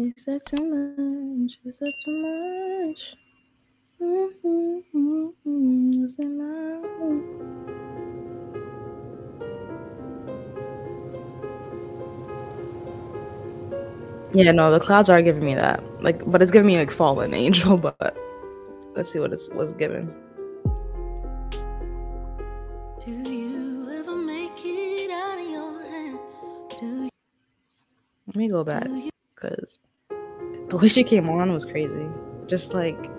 You said too much. You said too much. Mm-hmm, said my- Yeah, no, the clouds are giving me that. Like, but it's giving me like fallen angel. But let's see what it's was given. Do you ever make it out of your head? Do you, Let me go back because the way she came on was crazy. Just like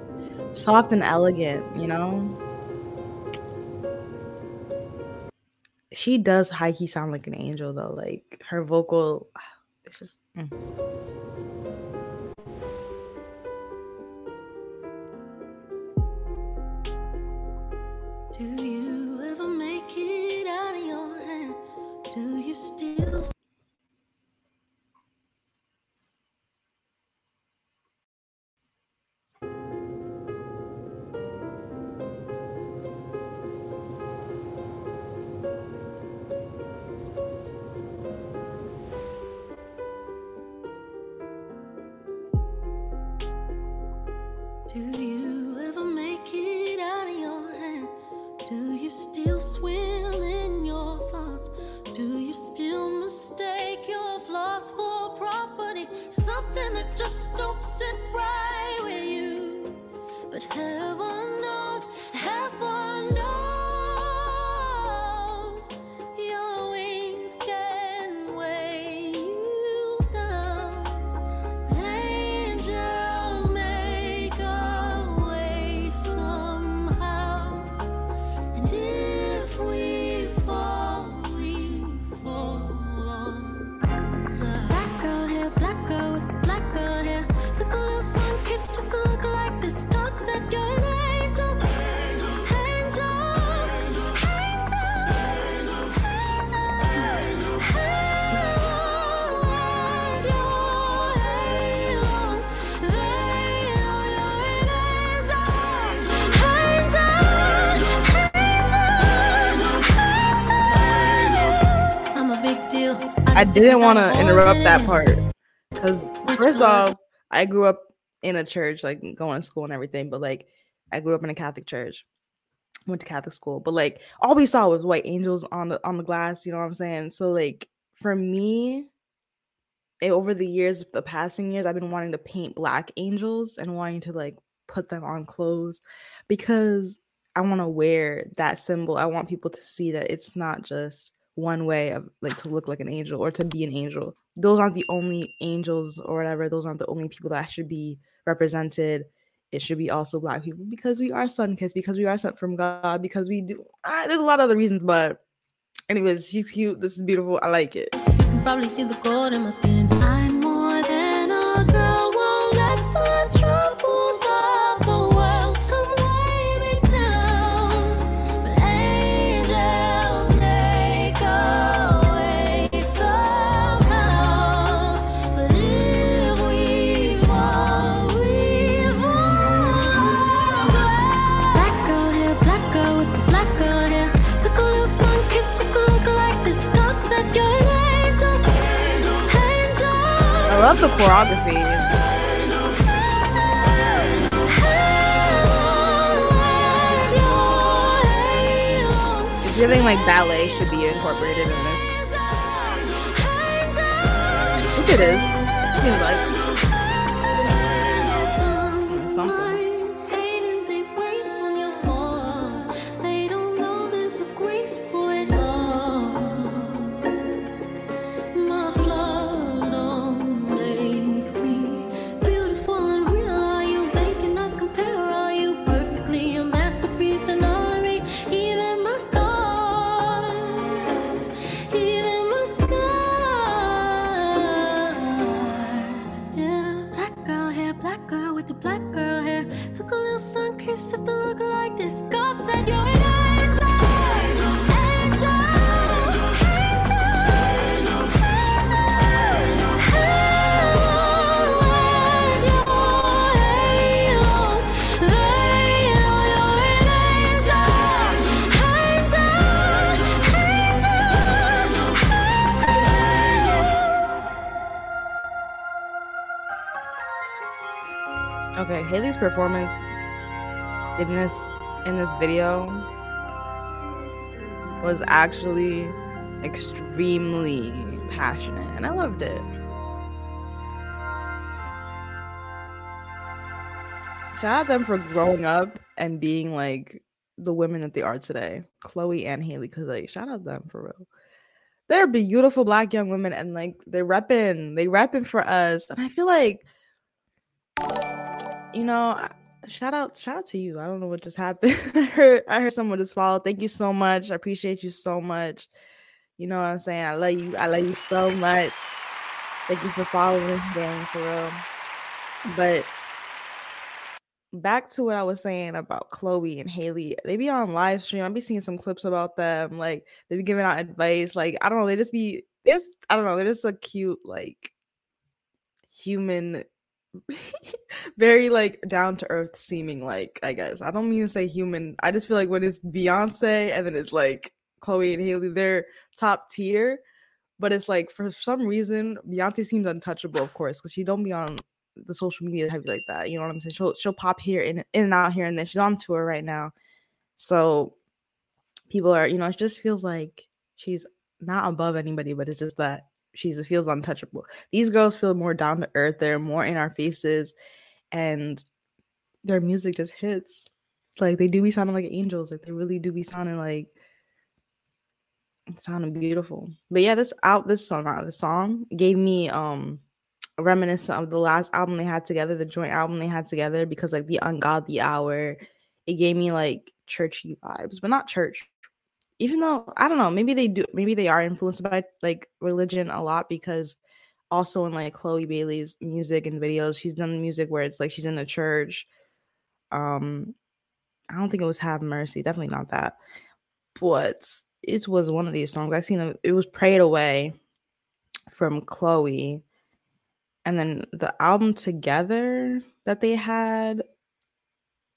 soft and elegant, you know. She does high key sound like an angel though. Like her vocal, it's just. mm. do you Do you I didn't want to interrupt that part because first off, I grew up in a church, like going to school and everything. But like, I grew up in a Catholic church, went to Catholic school. But like, all we saw was white angels on the on the glass. You know what I'm saying? So like, for me, eh, over the years, the passing years, I've been wanting to paint black angels and wanting to like put them on clothes because I want to wear that symbol. I want people to see that it's not just one way of like to look like an angel or to be an angel. Those aren't the only angels or whatever. Those aren't the only people that should be represented. It should be also black people because we are sun kissed, because we are sent from God, because we do. Ah, there's a lot of other reasons, but anyways, she's cute. This is beautiful. I like it. You can probably see the gold in my skin. Love the choreography. It's giving like ballet should be incorporated in this. I think it is. Seems like. Masterpiece and all Okay, Halle's performance in this in this video was actually extremely passionate and I loved it. Shout out them for growing up and being like the women that they are today. Chloe and Halle, because like shout out them for real. They're beautiful black young women and like they're repping, they repping for us. And I feel like you know, shout out, shout out to you. I don't know what just happened. I heard I heard someone just follow. Thank you so much. I appreciate you so much. You know what I'm saying? I love you. I love you so much. Thank you for following, gang, for real. But back to what I was saying about Chloe and Halle. They be on live stream. I be seeing some clips about them. Like they be giving out advice. Like I don't know. They just be this. I don't know. They're just a cute like human, very like down to earth seeming. Like I guess I don't mean to say human. I just feel like when it's Beyonce and then it's like Chloe and Halle, they're top tier. But it's like for some reason Beyonce seems untouchable, of course, because she don't be on the social media heavy like that. You know what I'm saying? She'll she'll pop here in in and out here and then she's on tour right now. So people are, you know, it just feels like she's not above anybody, but it's just that she's it feels untouchable. These girls feel more down to earth, they're more in our faces, and their music just hits. Like they do be sounding like angels. Like they really do be sounding like sounding beautiful. But yeah, this out this song, uh, the song gave me um reminiscent of the last album they had together, the joint album they had together, because like the ungodly hour, it gave me like churchy vibes, but not church. Even though I don't know, maybe they do, maybe they are influenced by like religion a lot because also in like Chloe Bailey's music and videos, she's done music where it's like she's in the church. Um, I don't think it was Have Mercy, definitely not that, but it was one of these songs. I seen it, it was Pray It Away from Chloe and then the album together that they had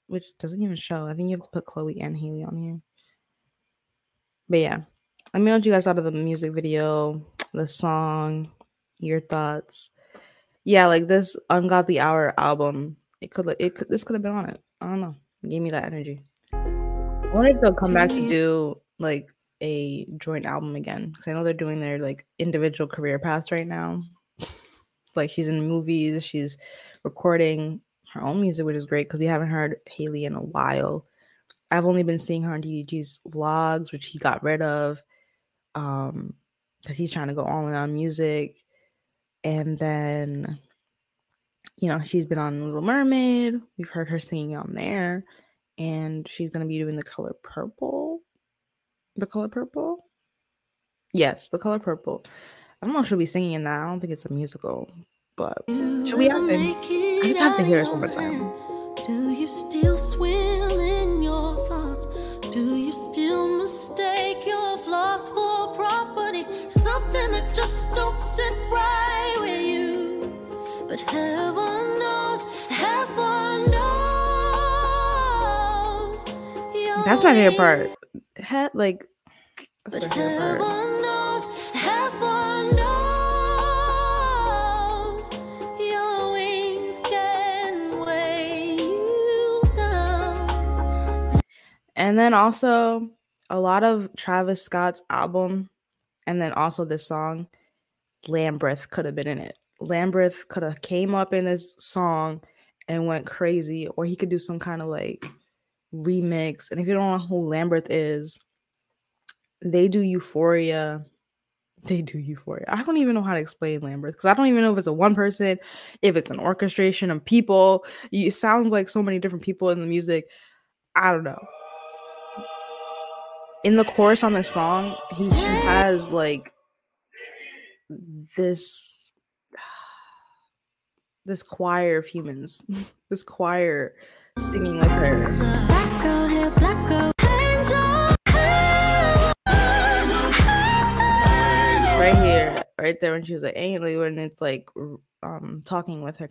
which doesn't even show i think you have to put chloe and halle on here but yeah let me know what you guys thought of the music video the song your thoughts. Yeah like this ungodly hour album it could it could this could have been on it. I don't know. It gave me that energy. I wonder if they'll come back to do like a joint album again because i know they're doing their like individual career paths right now. Like she's in movies, she's recording her own music, which is great because we haven't heard Halle in a while. I've only been seeing her on DDG's vlogs, which he got rid of, um, because he's trying to go all in on music. And then, you know, she's been on Little Mermaid. We've heard her singing on there, and she's gonna be doing the color purple. The color purple. Yes, the color purple. I don't know if she'll be singing in that. I don't think it's a musical, but should we have to? I just have to hear it one more time. Do you still swim just don't sit right with you. But heaven knows, heaven knows. That's my favorite part. He- like, But favorite part. knows, heaven knows, your wings can weigh you down. And then also a lot of Travis Scott's album, and then also this song, Labrinth could have been in it. Labrinth could have came up in this song and went crazy, or he could do some kind of like remix. And if you don't know who Labrinth is, they do Euphoria. They do Euphoria. I don't even know how to explain Labrinth because I don't even know if it's a one person, if it's an orchestration of people. It sounds like so many different people in the music. I don't know. In the chorus on this song, he she has like this this choir of humans, this choir singing with her. Black girl hair, black girl, right here, right there when she was like angry when it's like um talking with her.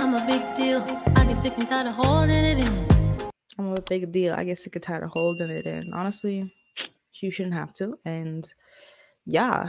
I'm a big deal. I get sick and tired of holding it in. I'm a big deal. I get sick and tired of holding it in. Honestly, you shouldn't have to. And yeah,